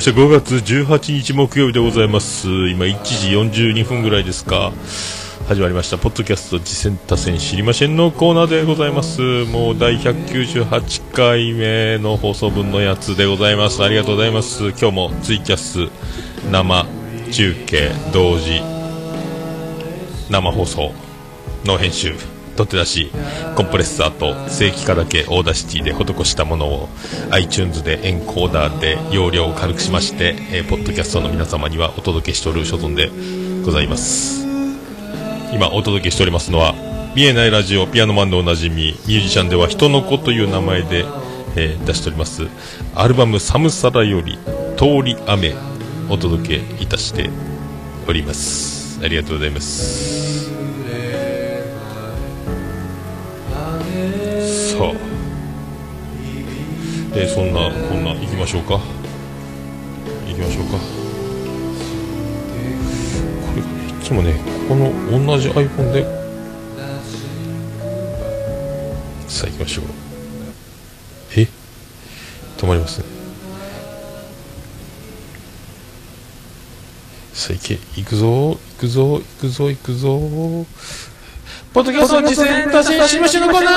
ました。5月18日木曜日でございます。今1時42分ぐらいですか。始まりました。ポッドキャスト自せん他せん知りましぇんのコーナーでございます。もう第198回目の放送分のやつでございます。ありがとうございます。今日もツイキャス生中継同時生放送の編集取って出しコンプレッサーと正規化だけ Audacity で施したものを iTunes でエンコーダーで容量を軽くしまして、えーポッドキャストの皆様にはお届けしておる所存でございます。今お届けしておりますのは見えないラジオピアノマンでおなじみミュージシャンでは人の子という名前で、えー出しておりますアルバム「寒さらより通り雨」お届けいたしております。ありがとうございます。さあえそんなこんな行きましょうか。行きましょうか。これいつもねこの同じ iPhone で。さあ行きましょう。え？止まりますね。さあ行け。行くぞ行くぞ行くぞ行くぞポッドキャスト実践達成しましょうのコーナー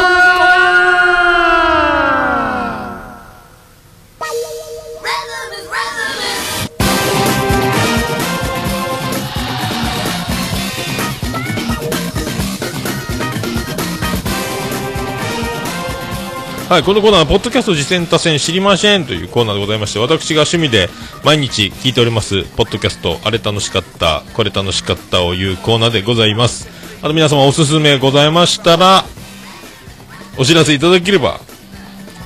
はい、このコーナーは、ポッドキャスト実践多戦知りませんというコーナーでございまして、私が趣味で毎日聞いております、ポッドキャスト、あれ楽しかった、これ楽しかったをいうコーナーでございます。あと皆様おすすめございましたら、お知らせいただければ、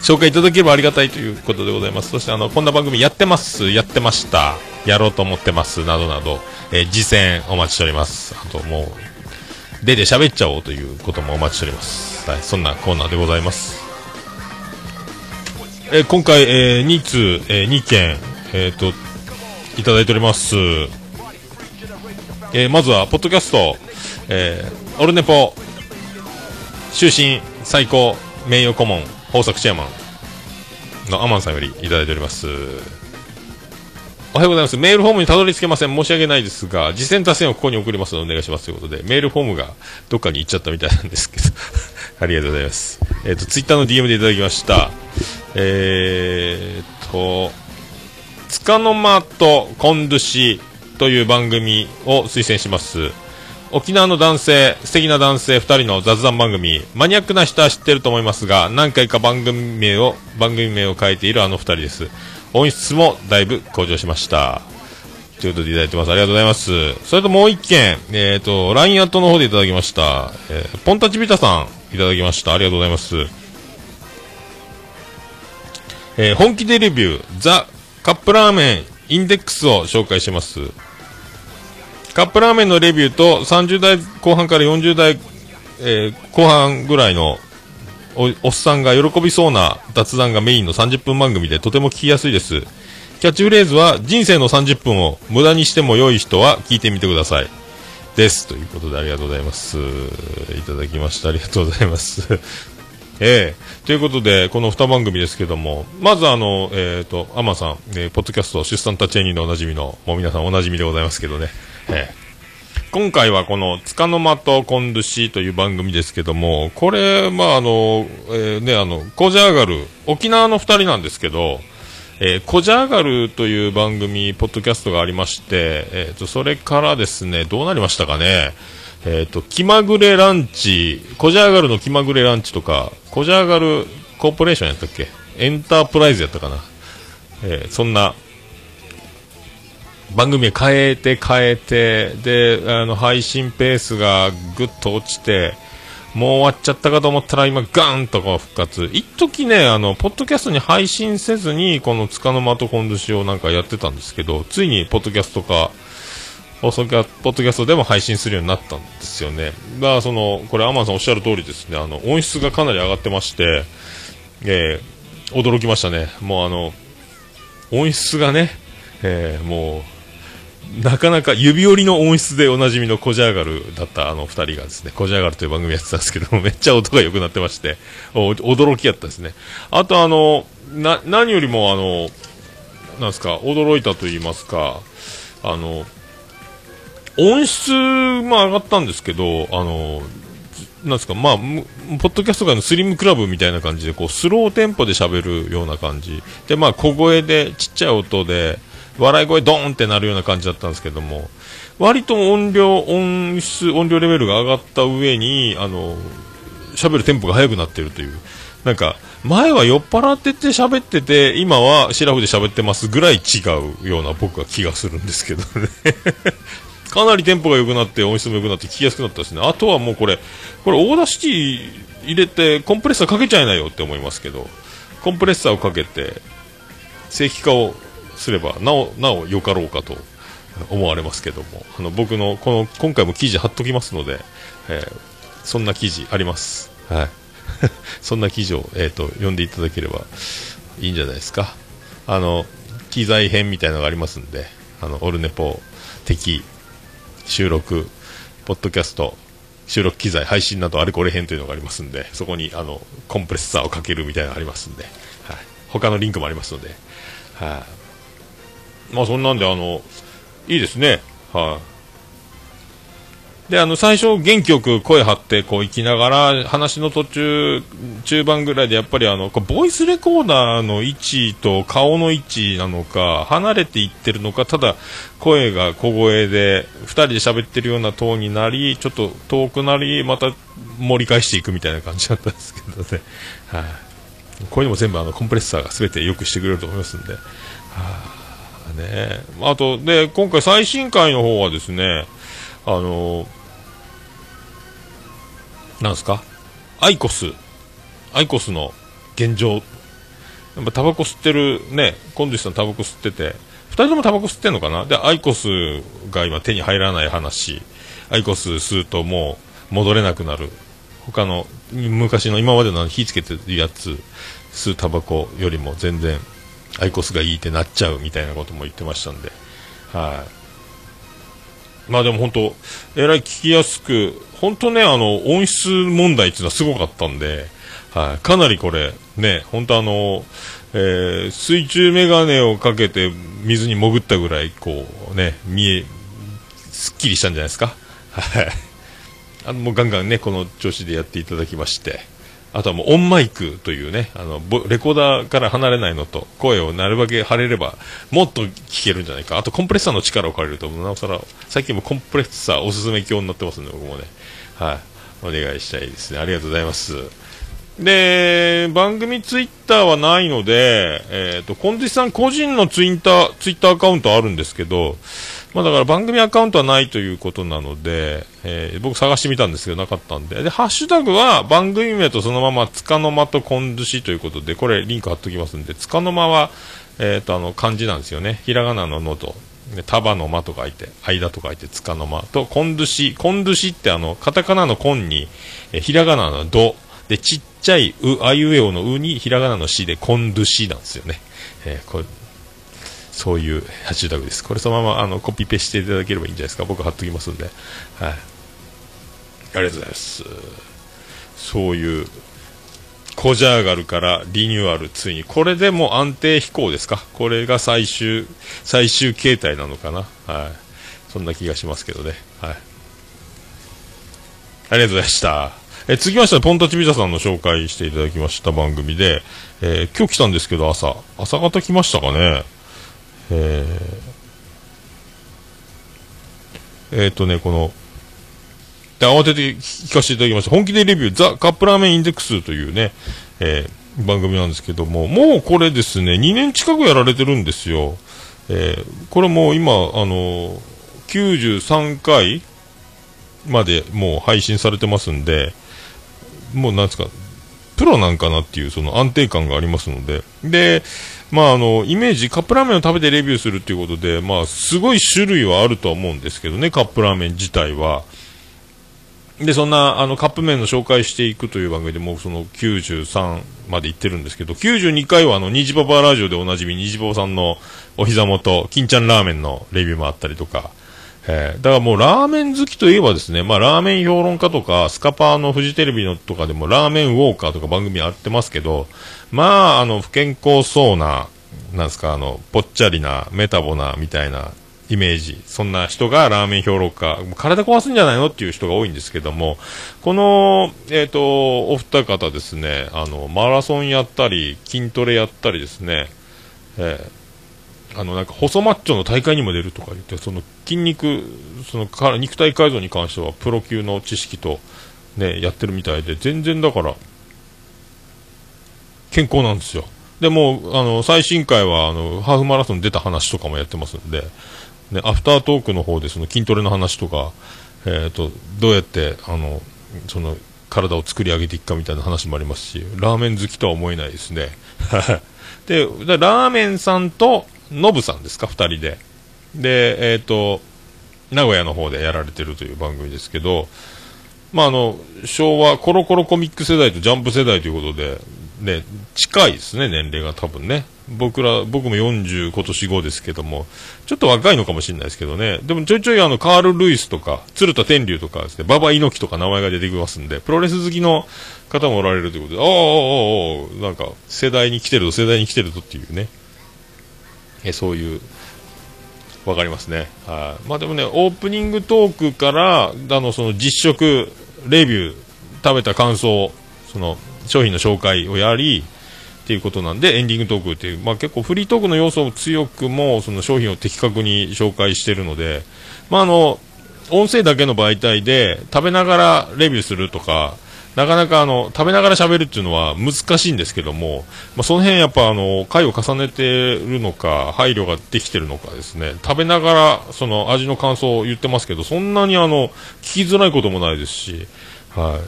紹介いただければありがたいということでございます。そしてあの、こんな番組やってます、やってました、やろうと思ってます、などなど、えー実践お待ちしております。あともう、出て喋っちゃおうということもお待ちしております。はい、そんなコーナーでございます。えー今回、えー、2通、えー2件、えー、と、いただいております。えーまずは、ポッドキャスト、えーオルネポ、終身最高名誉顧問、豊作チェアマンのアマンさんよりいただいております。おはようございます。メールフォームにたどり着けません。申し訳ないですが、次戦達成をここに送りますのでお願いしますということで、メールフォームがどっかに行っちゃったみたいなんですけど、ありがとうございます。えっ、と、ツイッターの DM でいただきました。えー、っと、つかの間とコンドゥシという番組を推薦します。沖縄の男性、素敵な男性2人の雑談番組、マニアックな人は知ってると思いますが、何回か番組名を、番組名を変えているあの2人です。音質もだいぶ向上しました。ということでいただいてます。ありがとうございます。それともう一件、えっ、と、LINE アットの方でいただきました。えーポンタチビタさん、いただきました。ありがとうございます。えー本気でレビュー、ザ・カップラーメンインデックスを紹介します。カップラーメンのレビューと30代後半から40代、えー後半ぐらいのおっさんが喜びそうな雑談がメインの30分番組でとても聞きやすいです。キャッチフレーズは人生の30分を無駄にしても良い人は聞いてみてください。です。ということでありがとうございます。いただきました。ありがとうございます。ええということで、この2番組ですけども、まずあの、えっ、と、アマさん、えーポッドキャスト、出産タチェニーのおなじみの、もう皆さんおなじみでございますけどね。ええ。今回はこの、つかの間とコンドゥシという番組ですけども、これ、まああの、えーね、あの、コジャーガル、沖縄の2人なんですけど、えーコジャーガルという番組、ポッドキャストがありまして、えーと、それからですね、どうなりましたかね、えっ、と、気まぐれランチ、コジャーガルの気まぐれランチとか、コジャーガルコーポレーションやったっけ？エンタープライズやったかな？えーそんな、番組変えて変えて、で、あの、配信ペースがぐっと落ちて、もう終わっちゃったかと思ったら今ガーンとこう復活。一時ね、あの、ポッドキャストに配信せずに、このつかの間とコンドゥシをなんかやってたんですけど、ついにポッドキャストか、放送か、ポッドキャストでも配信するようになったんですよね。だからその、これアマンさんおっしゃる通りですね、あの、音質がかなり上がってまして、えー驚きましたね。もうあの、音質がね、えーもう、なかなか指折りの音質でおなじみのコジャーガルだったあの二人がですね、コジャーガルという番組やってたんですけども、めっちゃ音が良くなってまして、驚きやったですね。あとあの、な、何よりもあの、なんですか、驚いたと言いますか、あの、音質も上がったんですけど、あの、なんすか、まあ、ポッドキャスト界のスリムクラブみたいな感じで、こう、スローテンポで喋るような感じ。で、まあ、小声で、ちっちゃい音で、笑い声ドーンってなるような感じだったんですけども、割と音量、音質、音量レベルが上がった上に、あの、喋るテンポが速くなってるという。なんか、前は酔っ払ってて喋ってて、今はシラフで喋ってますぐらい違うような僕は気がするんですけどね。かなりテンポが良くなって、音質も良くなって聞きやすくなったですね。あとはもうこれ、これ Audacity 入れてコンプレッサーかけちゃいなよって思いますけど、コンプレッサーをかけて、正規化をすれば、なお、なお良かろうかと思われますけども、あの、僕の、この、今回も記事貼っときますので、えーそんな記事あります。はい。そんな記事を、えっ、と、読んでいただければいいんじゃないですか。あの、機材編みたいなのがありますんで、あの、オルネポ的収録、ポッドキャスト、収録機材、配信などあれこれ編というのがありますんで、そこに、あの、コンプレッサーをかけるみたいなのがありますんで、はい。他のリンクもありますので、はい。まあ、そんなんで、あの、いいですね。はい。で、あの、最初、元気よく声張って、こう、行きながら、話の途中、中盤ぐらいで、やっぱりあの、ボイスレコーダーの位置と顔の位置なのか、離れていってるのか、ただ、声が小声で、二人で喋ってるようなトーンになり、ちょっと遠くなり、また盛り返していくみたいな感じだったんですけどね。はい、こういうのも全部、あの、コンプレッサーが全て良くしてくれると思いますんで。はあ、ね。あと、で、今回最新回の方はですね、あのなんですか？アイコス、アイコスの現状、やっぱタバコ吸ってるね、コンディさんタバコ吸ってて、二人ともタバコ吸ってんのかな？で、アイコスが今手に入らない話、アイコス吸うともう戻れなくなる。他の、昔の今までの火つけてるやつ、吸うタバコよりも全然、アイコスがいいってなっちゃうみたいなことも言ってましたんで、はい。まあでも本当、えらい聞きやすく、本当ね、あの、音質問題っていうのはすごかったんで、はい、かなりこれ、ね、本当あの、えー水中メガネをかけて水に潜ったぐらい、こうね、見え、すっきりしたんじゃないですか？はい。あの、もうガンガンね、この調子でやっていただきまして、あとはもうオンマイクというね、あの、レコーダーから離れないのと、声をなるだけ張れれば、もっと聞けるんじゃないか。あとコンプレッサーの力を借りると、なおさら、最近もコンプレッサーおすすめ教になってますんで、僕もね。はい。お願いしたいですね。ありがとうございます。で、番組ツイッターはないので、えっ、と、コンディさん個人のツイッター、ツイッターアカウントあるんですけど、まあだから番組アカウントはないということなので、えー僕探してみたんですけどなかったんで、で、ハッシュタグは番組名とそのまま、つかの間とコンドゥシということで、これリンク貼っときますんで、つかの間は、えっ、と、あの、漢字なんですよね。ひらがなののと、束の間と書いて、間と書いて、つかの間と、コンドゥシ、コンドゥシってあの、カタカナのコンに、えひらがなのド、で、ちっちゃい、う、あいうえおのうに、ひらがなのしで、コンドゥシなんですよね。えーこれ、そういうハッシュタグです。これそのままあのコピペしていただければいいんじゃないですか。僕貼っときますんで。はい。ありがとうございます。そういう、コジャーガルからリニューアル、ついに。これでも安定飛行ですか？これが最終、最終形態なのかな？はい。そんな気がしますけどね。はい。ありがとうございました。え続きまして、ポンタチビザさんの紹介していただきました番組で、えー今日来たんですけど、朝。朝方来ましたかね？えー、えーとね、この、で、慌てて聞かせていただきました。本気でレビュー、ザ・カップラーメンインデックスというね、えー番組なんですけども、もうこれですね、2年近くやられてるんですよ。えーこれもう今、あの93回までもう配信されてますんで、もうなんですか、プロなんかなっていうその安定感がありますので、で、まああの、イメージ、カップラーメンを食べてレビューするっていうことで、まあすごい種類はあるとは思うんですけどね、カップラーメン自体は。で、そんな、あの、カップ麺の紹介していくという番組でもうその93まで行ってるんですけど、92回はあの、ニジパパラジオでおなじみ、ニジパパさんのお膝元、金ちゃんラーメンのレビューもあったりとか、えーだからもうラーメン好きといえばですね、まあラーメン評論家とか、スカパーのフジテレビのとかでもラーメンウォーカーとか番組やってますけど、まあ、あの、不健康そうな、なんですか、あの、ぽっちゃりな、メタボな、みたいなイメージ。そんな人がラーメン評論家、体壊すんじゃないのっていう人が多いんですけども、この、えっ、と、お二方ですね、あの、マラソンやったり、筋トレやったりですね、えーあの、なんか、細マッチョの大会にも出るとか言って、その筋肉、そのか肉体改造に関しては、プロ級の知識と、ね、やってるみたいで、全然だから、健康なんですよ。でも、あの、最新回は、あの、ハーフマラソン出た話とかもやってますんで、ね、アフタートークの方で、その筋トレの話とか、えっ、と、どうやって、あの、その、体を作り上げていくかみたいな話もありますし、ラーメン好きとは思えないですね。でラーメンさんと、ノブさんですか、二人で。で、えっ、と、名古屋の方でやられてるという番組ですけど、まあ、あの、昭和コロコロコミック世代とジャンプ世代ということで、ね、近いですね、年齢が多分ね。僕ら、僕も40今年5ですけども、ちょっと若いのかもしれないですけどね。でもちょいちょいあの、カール・ルイスとか、鶴田天竜とかですね、馬場猪木とか名前が出てきますんで、プロレス好きの方もおられるということで、おーおーおーおーなんか、世代に来てると、世代に来てるとっていうね。えそういう、わかりますね。はい。まあでもね、オープニングトークから、あの、その実食、レビュー、食べた感想、その、商品の紹介をやり、っていうことなんで、エンディングトークっていう、まあ結構フリートークの要素を強くも、その商品を的確に紹介してるので、まああの、音声だけの媒体で、食べながらレビューするとか、なかなかあの、食べながら喋るっていうのは難しいんですけども、まあ、その辺やっぱあの、回を重ねてるのか、配慮ができてるのかですね、食べながら、その味の感想を言ってますけど、そんなにあの、聞きづらいこともないですし、はい。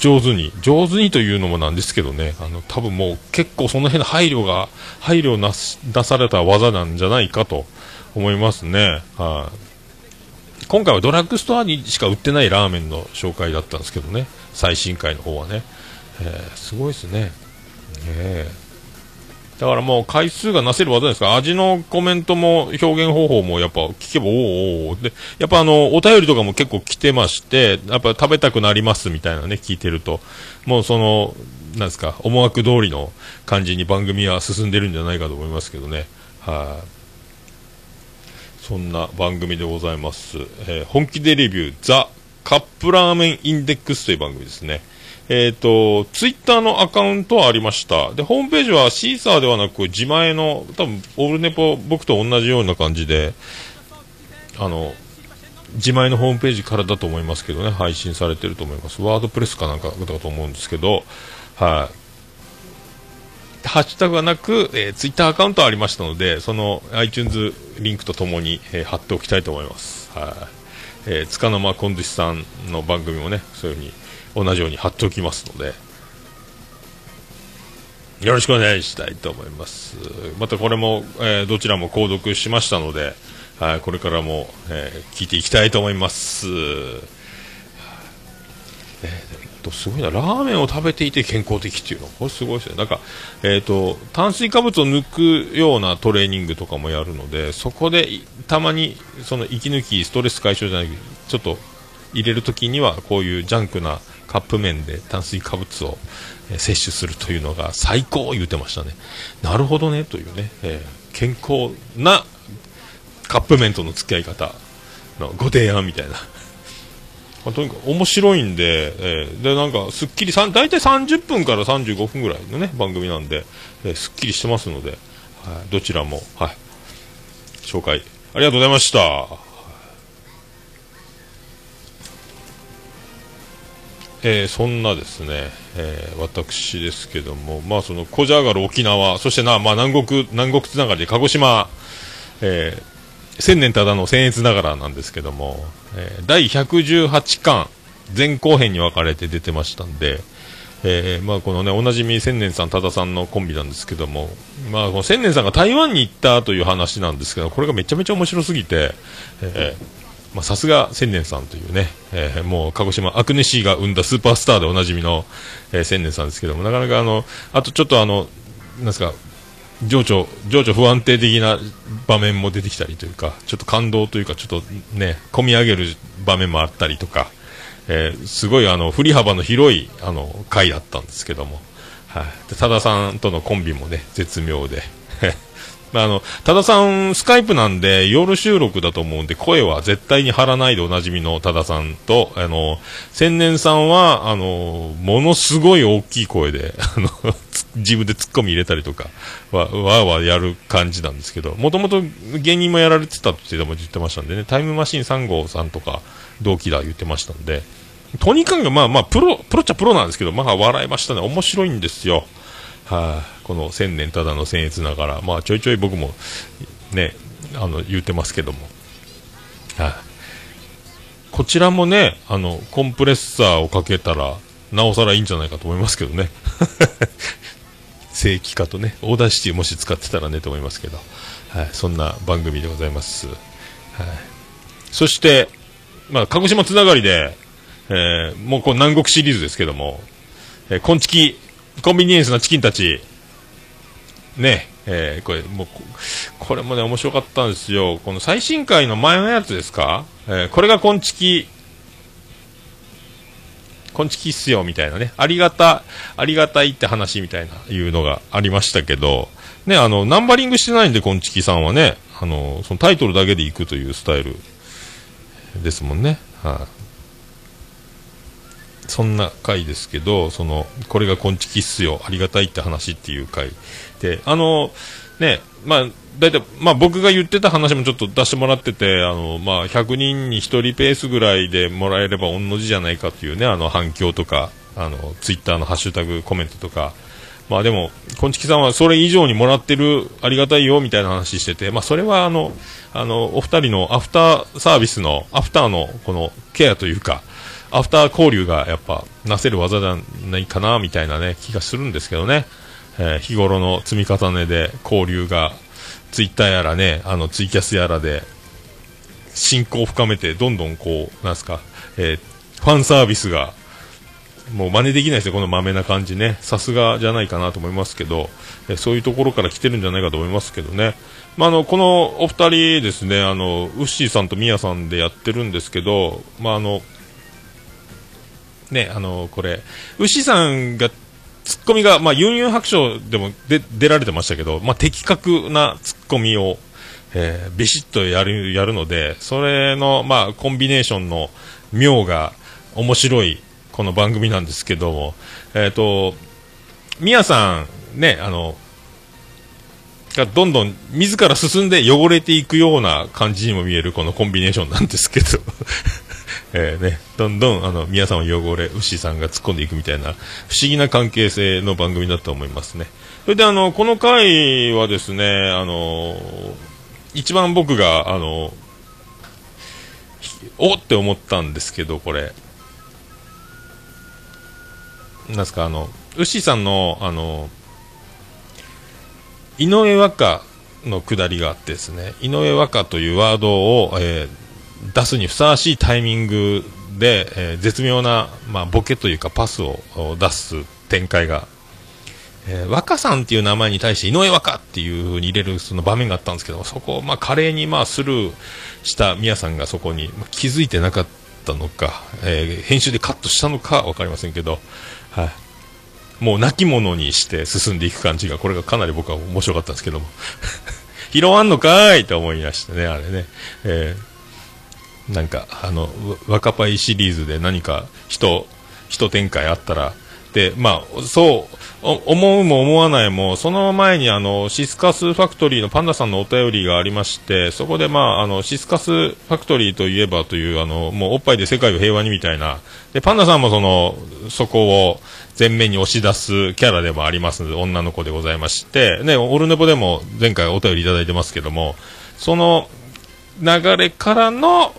上手に、上手にというのもなんですけどね、あの、多分もう結構その辺の配慮が、配慮な、された技なんじゃないかと思いますね。はい。今回はドラッグストアにしか売ってないラーメンの紹介だったんですけどね、最新回の方はね。えーすごいですね。ねえだからもう回数がなせる技ですか？味のコメントも表現方法もやっぱ聞けばおーおーおで、やっぱあの、お便りとかも結構来てまして、やっぱ食べたくなりますみたいなね、聞いてると、もうその、なんですか、思惑通りの感じに番組は進んでるんじゃないかと思いますけどね。はい、そんな番組でございます。えー本気でレビュー、ザ・カップラーメンインデックスという番組ですね。えっ、と、ツイッターのアカウントはありました。で、ホームページはシーサーではなく、自前の、多分、オールネポ、僕と同じような感じで、あの、自前のホームページからだと思いますけどね、配信されてると思います。ワードプレスかなんかだと思うんですけど、はい。ハッシュタグがなく、えー、ツイッターアカウントありましたので、その iTunes リンクとともに、えー貼っておきたいと思います。はい。えー、つかの間こんずしさんの番組もね、そういうふうに同じように貼っておきますので、よろしくお願いしたいと思います。またこれも、えーどちらも購読しましたので、はい、これからも、えー聞いていきたいと思います。えーとすごいな、ラーメンを食べていて健康的っていうの、これすごいですね。なんか、えっ、と、炭水化物を抜くようなトレーニングとかもやるので、そこでたまに、その息抜き、ストレス解消じゃないちょっと入れるときには、こういうジャンクなカップ麺で炭水化物を、摂取するというのが最高言ってましたね。なるほどね、というね、えー健康なカップ麺との付き合い方のご提案みたいな。まあとにかく面白いんで、えーで、なんか、すっきり、さん大体30分から35分ぐらいのね、番組なんで、えーすっきりしてますので、はい、どちらも、はい、紹介、ありがとうございました。えーそんなですね、えー私ですけども、まあ、その、こじゃがる沖縄、そしてな、まあ、南国、南国つながりで鹿児島、えー千年ただの僭越ながらなんですけども、えー第118巻前後編に分かれて出てましたんで、えーまあ、このね、おなじみ千年さん、多田さんのコンビなんですけども、まあ、この千年さんが台湾に行ったという話なんですけど、これがめちゃめちゃ面白すぎて、えーまあ、さすが千年さんというね、えーもう鹿児島アクネシーが生んだスーパースターでおなじみの、えー千年さんですけども、なかなかあの、あとちょっとあの、なんですか、情緒、情緒不安定的な場面も出てきたりというか、ちょっと感動というか、ちょっとね、込み上げる場面もあったりとか、えーすごいあの、振り幅の広い、あの、回だったんですけども、はい。で、多田さんとのコンビもね、絶妙で、まあ、あの、多田さん、スカイプなんで、夜収録だと思うんで、声は絶対に張らないでおなじみの多田さんと、あの、千年さんは、あの、ものすごい大きい声で、あの、自分で突っ込み入れたりとか、わ、わーわーやる感じなんですけど、もともと芸人もやられてたって言ってましたんでね、タイムマシーン3号さんとか、同期だ言ってましたんで、とにかくまあまあ、プロ、プロっちゃプロなんですけど、まあ笑いましたね。面白いんですよ。はい、この千年ただの僭越ながら、まあちょいちょい僕も、ね、あの、言ってますけども。はい、こちらもね、あの、コンプレッサーをかけたら、なおさらいいんじゃないかと思いますけどね。正規化とね、 Audacity もし使ってたらねと思いますけど、はい、そんな番組でございます。はい、そして、まあ、鹿児島つながりで、えーもうこう南国シリーズですけども、えー、コンチキ、コンビニエンスなチキンたち、ね、えーこれ、もうこ、れもね、面白かったんですよ。この最新回の前のやつですか？えーこれがコンチキ、コンチキっすよ、みたいなね。ありがた、ありがたいって話みたいな、いうのがありましたけど、ね、あの、ナンバリングしてないんで、コンチキさんはね、あの、そのタイトルだけでいくというスタイルですもんね。はい、そんな回ですけど、その、これがコンチキっすよ、ありがたいって話っていう回で、あの、ね、まあ、大体、まあ僕が言ってた話もちょっと出してもらってて、あの、まあ100人に1人ペースぐらいでもらえれば同じじゃないかっていうね、あの反響とか、あの、ツイッターのハッシュタグコメントとか、まあでも、こんちきさんはそれ以上にもらってる、ありがたいよ、みたいな話してて、まあそれはあの、あの、お二人のアフターサービスの、アフターのこのケアというか、アフター交流がやっぱなせる技じゃないかな、みたいなね、気がするんですけどね。えー日頃の積み重ねで交流が、ツイッターやらね、あの、ツイキャスやらで、進行を深めて、どんどんこう、なんすか、えーファンサービスが、もう真似できないですよ、このまめな感じね。さすがじゃないかなと思いますけど、えーそういうところから来てるんじゃないかと思いますけどね。まあ、あの、このお二人ですね、あの、ウッシーさんとミヤさんでやってるんですけど、まあ、あの、ね、あの、これ、ウッシーさんが、ツッコミが、まあ、ユンユン白書でも出出られてましたけど、まあ、的確なツッコミを、えービシッとやる、やるので、それの、まあ、コンビネーションの妙が面白い、この番組なんですけども、えっ、と、ミヤさん、ね、あの、がどんどん自ら進んで汚れていくような感じにも見えるこのコンビネーションなんですけど、えーね、どんどんあの皆さんを汚れ、牛さんが突っ込んでいくみたいな不思議な関係性の番組だと思いますね。それであの、この回はですね、あの、一番僕が、あの、おって思ったんですけど、これ。なんですか、あの、牛さんの、あの、井上和歌のくだりがあってですね、井上和歌というワードを、えー出すにふさわしいタイミングで、えー絶妙な、まあ、ボケというかパスを出す展開が、えー若さんっていう名前に対して井上若っていう風に入れるその場面があったんですけどそこを、まあ、華麗に、まあ、スルーした宮さんがそこに気づいてなかったのか、えー編集でカットしたのか分かりませんけど、はい、もう泣き者にして進んでいく感じがこれがかなり僕は面白かったんですけども。拾わんのかーいと思いましてねあれね、えーなんか、あの、若パイシリーズで何か人、人展開あったら、で、まあ、そう、思うも思わないも、その前にあの、シスカスファクトリーのパンダさんのお便りがありまして、そこでまあ、あの、シスカスファクトリーといえばという、あの、もうおっぱいで世界を平和にみたいな、で、パンダさんもその、そこを前面に押し出すキャラでもあります女の子でございまして、ね、オルネポでも前回お便りいただいてますけども、その流れからの、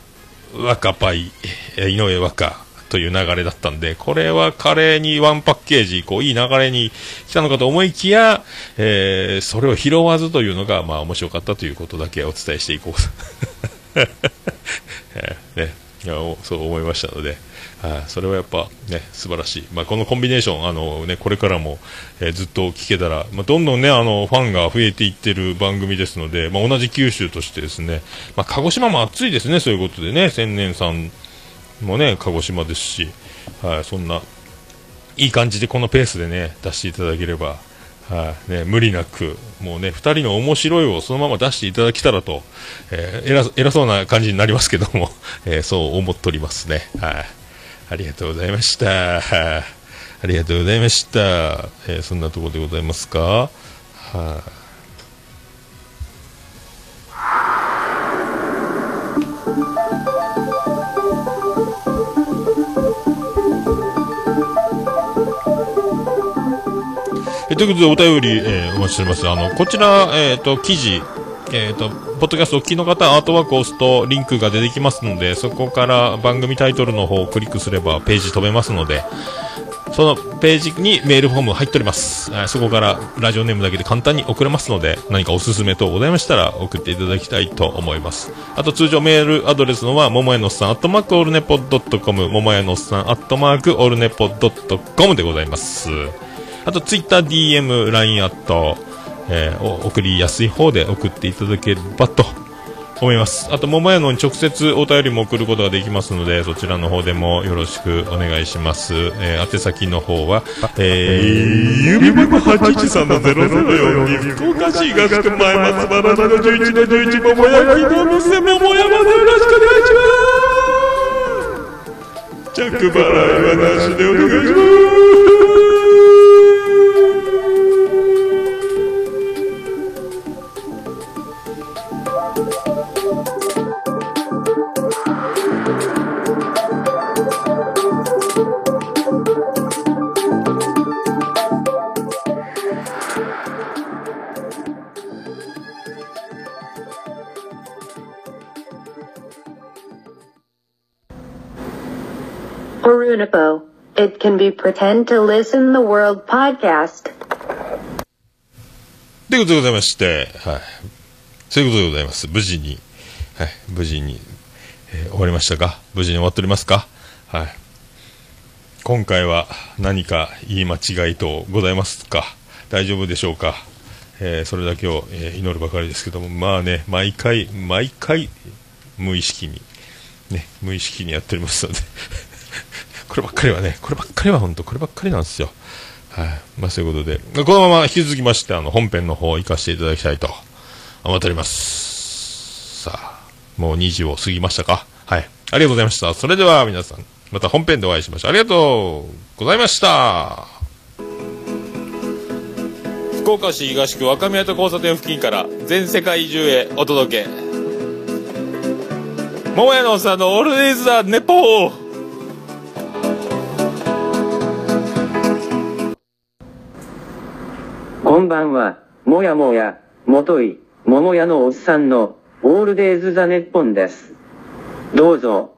若パイ、井上若という流れだったんで、これは華麗にワンパッケージ、こう、いい流れに来たのかと思いきや、えーそれを拾わずというのが、まあ、面白かったということだけお伝えしていこうと。えーね、そう思いましたので、はい。それはやっぱね、素晴らしい。まあ、このコンビネーション、あのね、これからも、えーずっと聞けたら、まあ、どんどんね、あの、ファンが増えていってる番組ですので、まあ、同じ九州としてですね、まあ、鹿児島も暑いですね、そういうことでね、千年さんもね、鹿児島ですし、はい、そんな、いい感じでこのペースでね、出していただければ、はい、ね、無理なく、もうね、2人の面白いをそのまま出していただけたらと、えー偉そ偉そうな感じになりますけども、えーそう思っておりますね。はい。ありがとうございました。はいありがとうございました。えーそんなところでございますか？はい、ということで、お便り、えーお待ちしております。あの、こちら、えっ、と、記事、えっ、と、ポッドキャストお聞きの方、アートワークを押すとリンクが出てきますので、そこから番組タイトルの方をクリックすればページ飛べますので、そのページにメールフォーム入っております。そこからラジオネームだけで簡単に送れますので、何かおすすめ等ございましたら送っていただきたいと思います。あと通常メールアドレスのは、ももやのさん、アットマークオルネポドットコム、ももやのさん、アットマークオルネポドットコムでございます。あと、ツイッター、DM、LINE アット、えーお送りやすい方で送っていただければと思います。あと、桃屋のに直接お便りも送ることができますので、そちらの方でもよろしくお願いします。えー宛先の方は、えー、郵便箱813の0042、福岡市東区前松原の11の11、桃屋木の店、桃屋までよろしくお願いします着払いはなしでお願いします。Runipo. It can be pretend to listen the world podcast. ということでございまして、はい。そういうことでございます。無事に、はい。無事に、えー終わりましたか？無事に終わっておりますか？はい。今回は何か言い間違いとございますか？大丈夫でしょうか？えーそれだけを、えー祈るばかりですけども、まあね、毎回、毎回、無意識に、ね、無意識にやっておりますので、ればっかりはね、こればっかりは本当、こればっかりなんですよ。はい。まあ、そういうことで、このまま引き続きまして、あの、本編の方を行かせていただきたいと思っております。さあ、もう2時を過ぎましたか？はい。ありがとうございました。それでは皆さん、また本編でお会いしましょう。ありがとうございました。福岡市東区若宮と交差点付近から全世界中へお届け。桃屋のおっさんのオールデイズ・ザ・ネポーこんばんは、もやもや、もとい、ももやのおっさんの、オールデイズ・ザ・ネッポンです。どうぞ、